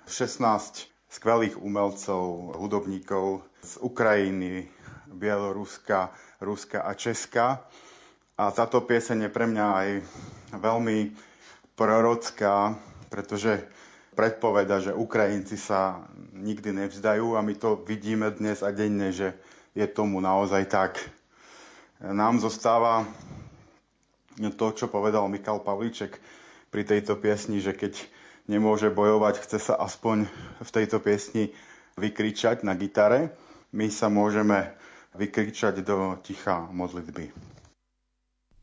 16 skvelých umelcov, hudobníkov z Ukrajiny, Bieloruska, Ruska a Česka. A táto pieseň je pre mňa aj veľmi prorocká, pretože predpoveda, že Ukrajinci sa nikdy nevzdajú a my to vidíme dnes a denne, že je tomu naozaj tak. Nám zostáva to, čo povedal Mikal Pavlíček pri tejto piesni, že keď nemôže bojovať, chce sa aspoň v tejto piesni vykričať na gitare, my sa môžeme vykričať do ticha modlitby.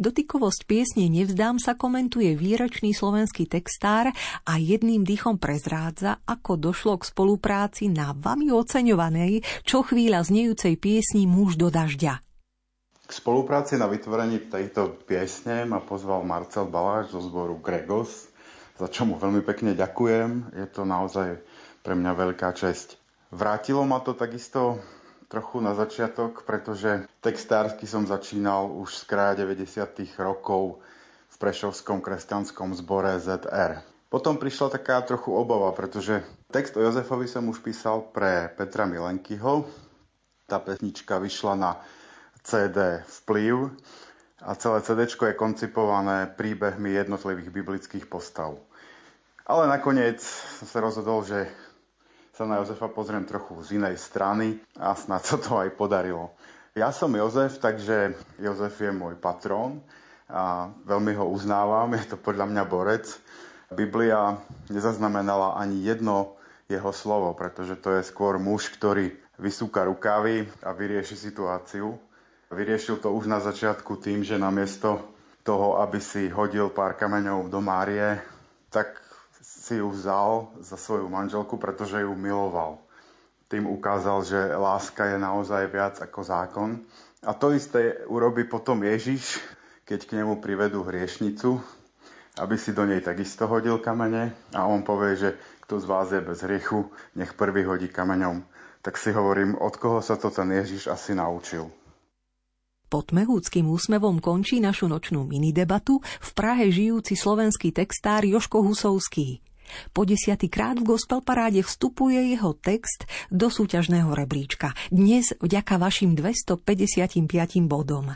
Dotykovosť piesne Nevzdám sa komentuje výročný slovenský textár a jedným dýchom prezrádza, ako došlo k spolupráci na vami oceňovanej, čo chvíľa znejúcej piesni Muž do dažďa. K spolupráci na vytvorení tejto piesne ma pozval Marcel Baláš zo zboru Gregos, za čo mu veľmi pekne ďakujem. Je to naozaj pre mňa veľká česť. Vrátilo ma to takisto trochu na začiatok, pretože textársky som začínal už z kraja 90. rokov v Prešovskom kresťanskom zbore ZR. Potom prišla taká trochu obava, pretože text o Jozefovi som už písal pre Petra Milenkyho. Tá pesnička vyšla na CD Vplyv a celé CD je koncipované príbehmi jednotlivých biblických postav. Ale nakoniec som sa rozhodol, že sa na Jozefa pozriem trochu z inej strany a snad sa to aj podarilo. Ja som Jozef, takže Jozef je môj patrón a veľmi ho uznávam, je to podľa mňa borec. Biblia nezaznamenala ani jedno jeho slovo, pretože to je skôr muž, ktorý vysúka rukavy a vyrieši situáciu. Vyriešil to už na začiatku tým, že namiesto toho, aby si hodil pár kameňov do Márie, tak si ju vzal za svoju manželku, pretože ju miloval. Tým ukázal, že láska je naozaj viac ako zákon. A to isté urobí potom Ježiš, keď k nemu privedú hriešnicu, aby si do nej takisto hodil kamene a on povie, že kto z vás je bez hriechu, nech prvý hodí kameňom. Tak si hovorím, od koho sa to ten Ježiš asi naučil. Pod mehúckým úsmevom končí našu nočnú minidebatu v Prahe žijúci slovenský textár Joško Husovský. Po desiatý krát v gospel paráde vstupuje jeho text do súťažného rebríčka. Dnes vďaka vašim 255 bodom.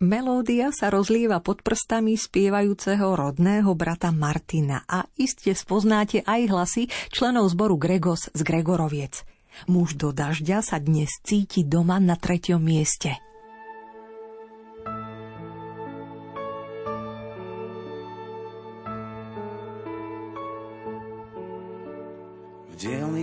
Melódia sa rozlieva pod prstami spievajúceho rodného brata Martina a iste spoznáte aj hlasy členov zboru Gregos z Gregoroviec. Muž do dažďa sa dnes cíti doma na treťom mieste.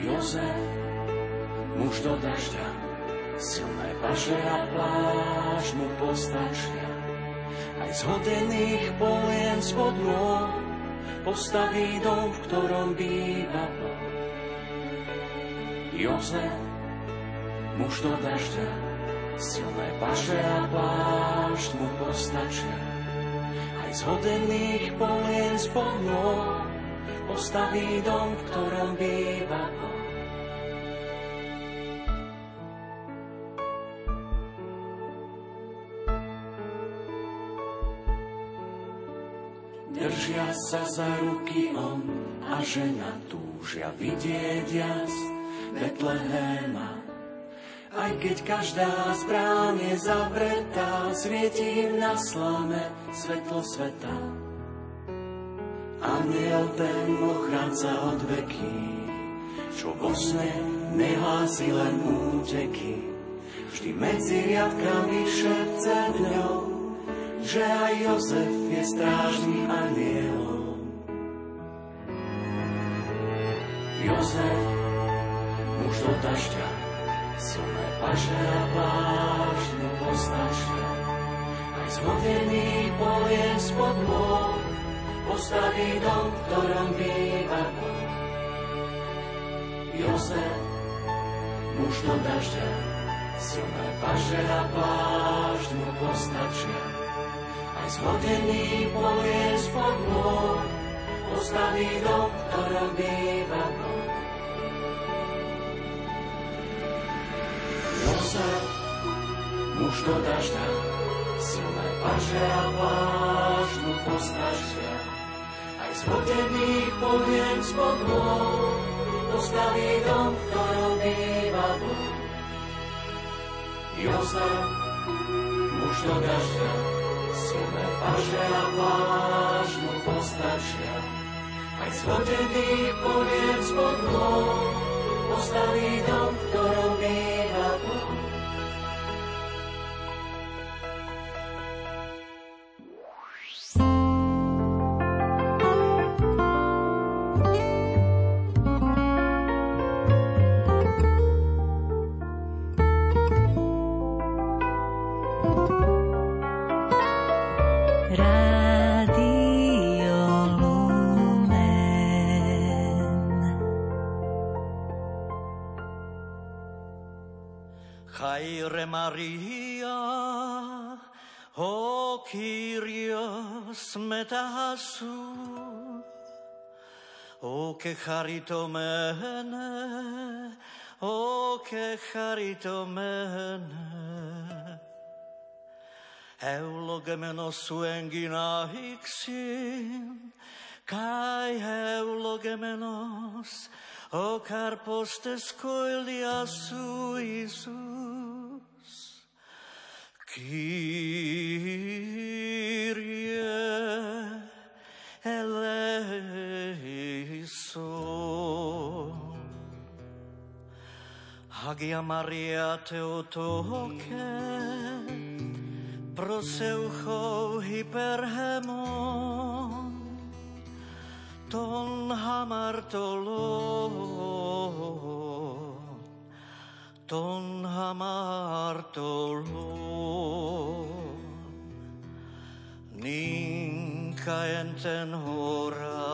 Jozef, muž do dažďa, silné paže a pláž mu postačia. Aj z hodených polien spod nôh postaví dom, v ktorom býva Boh. Jozef, muž do dažďa, silné paže a pláž mu postačia aj z hodených polien spod postaví dom, v ktorom býva Boh. Držia sa za ruky on a žena túžia vidieť jas Betlehema aj keď každá z brán je zavretá, svieti im na slame svetlo sveta. Aniel ten ochránca od veky, čo vo sne nehlási len úteky. Vždy medzi riadkami šepce dňou, že aj Jozef je strážnym anielom. Jozef, muž do dažďa, silné paže a plášť mu postačia. Aj z vodených polien spod môr postaví dom, v ktorom býva Boh. Jozef, muž do dažďa, silné paže a plášť mu postačia. Aj z vodených polien spod môr postaví dom, v ktorom býva Boh. sa, muž do dažďa, silné paže a pláž mu postačia. Aj zvodených poviem spod môj, postaví dom, ktorom býva Boh. Jozef, muž do dažďa, silné paže a vážnu postačia. Aj zvodených poviem spod môj, postaví dom, v ktorom býva Boh. Metasu, o che charitomene, o che charitomene. Eulogemenos suengina ixin, kai eulogemenos, o carpos descoilia Κύριε Ελέησο, Άγια Μαρία Θεοτόκε προσευχώ Θεουχό υπερχέμον των αμαρτωλών ton hamartorho nin kaenten hora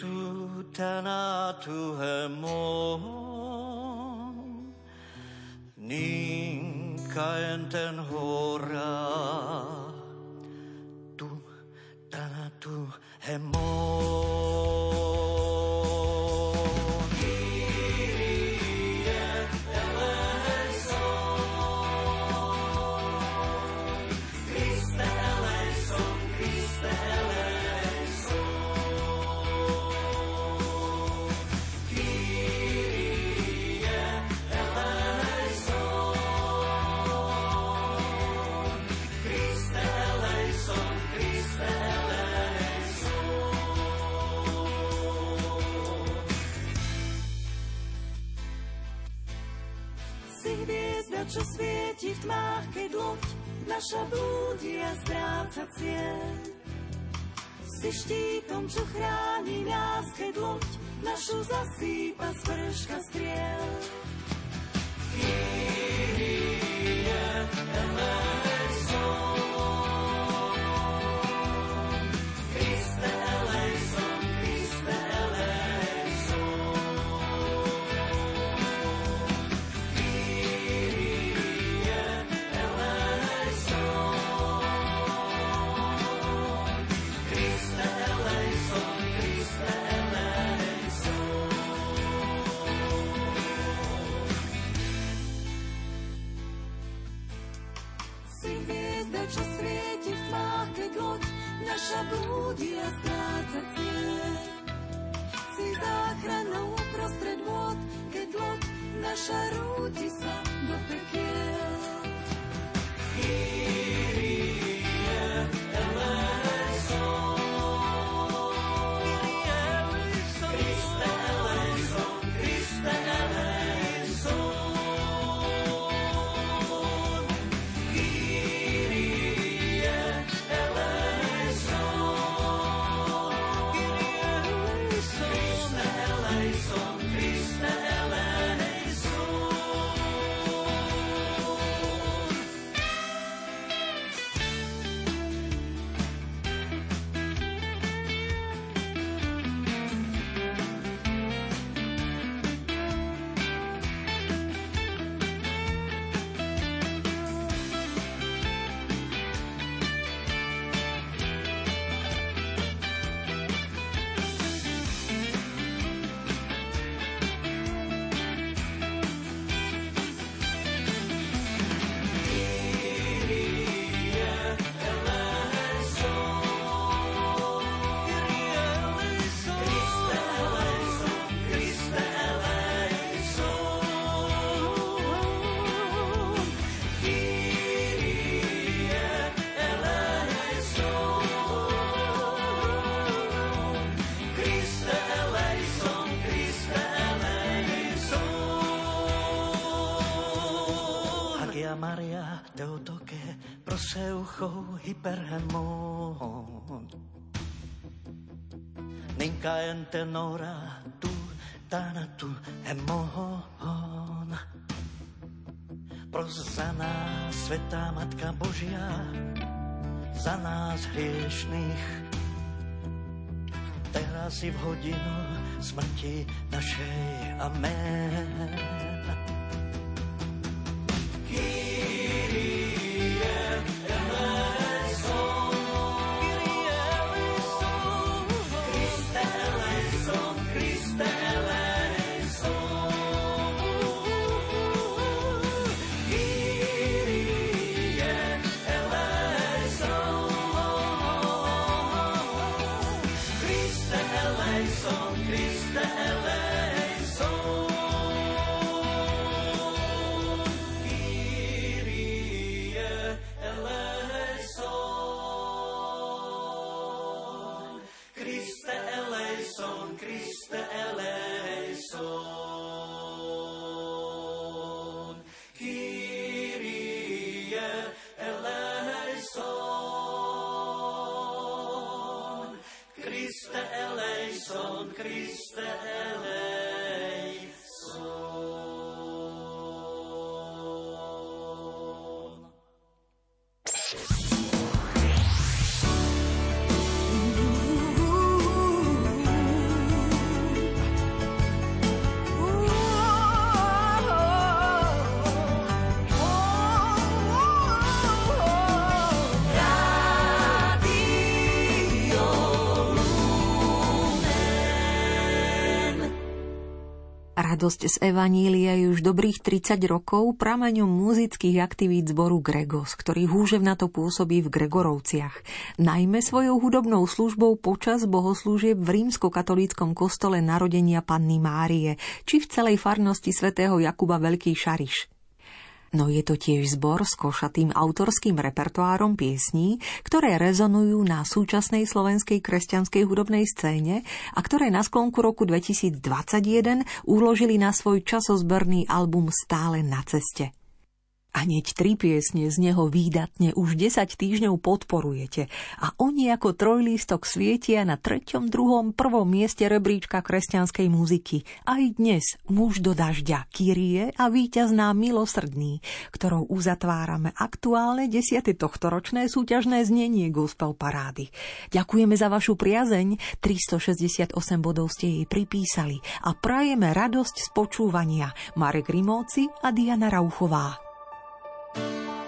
tutana tu hemon nin kaenten hora tu tana tu hemon čo svieti v tmách, keď loď naša blúdi a stráca cieľ. Si štítom, čo chráni nás, keď loď našu zasýpa z vrška striel. Christe hyperhemon. Ninka en tenora tu tanatu hemon. Pros za nás, Svetá Matka Božia, za nás hriešných. Teraz si v hodinu smrti našej. Amen. Radosť z Evanília je už dobrých 30 rokov prameňom muzických aktivít zboru Gregos, ktorý húževnato pôsobí v Gregorovciach. Najmä svojou hudobnou službou počas bohoslúžieb v rímskokatolíckom kostole narodenia Panny Márie, či v celej farnosti svätého Jakuba Veľký Šariš. No je to tiež zbor s košatým autorským repertoárom piesní, ktoré rezonujú na súčasnej slovenskej kresťanskej hudobnej scéne a ktoré na sklonku roku 2021 uložili na svoj časozberný album Stále na ceste. A hneď tri piesne z neho výdatne už 10 týždňov podporujete a oni ako trojlístok svietia na treťom, druhom, prvom mieste rebríčka kresťanskej muziky. Aj dnes muž do dažďa, Kyrie a víťazná Milosrdný, ktorou uzatvárame aktuálne 10. tohtoročné súťažné znenie Gospel Parády. Ďakujeme za vašu priazeň, 368 bodov ste jej pripísali a prajeme radosť z počúvania. Marek Rimóci a Diana Rauchová thank you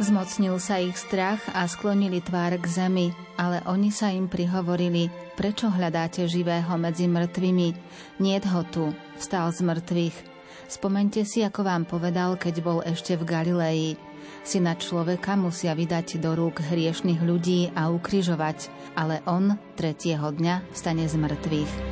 Zmocnil sa ich strach a sklonili tvár k zemi, ale oni sa im prihovorili, prečo hľadáte živého medzi mŕtvými? Niet ho tu, vstal z mŕtvych. Spomente si, ako vám povedal, keď bol ešte v Galilei. Syna človeka musia vydať do rúk hriešných ľudí a ukrižovať, ale on tretieho dňa stane z mŕtvych.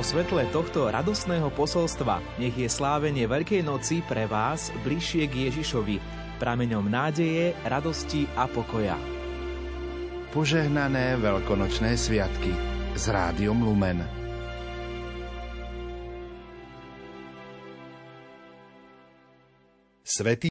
Vo svetle tohto radostného posolstva nech je slávenie Veľkej noci pre vás bližšie k Ježišovi, prameňom nádeje, radosti a pokoja. Požehnané veľkonočné sviatky s Rádiom Lumen. Svetý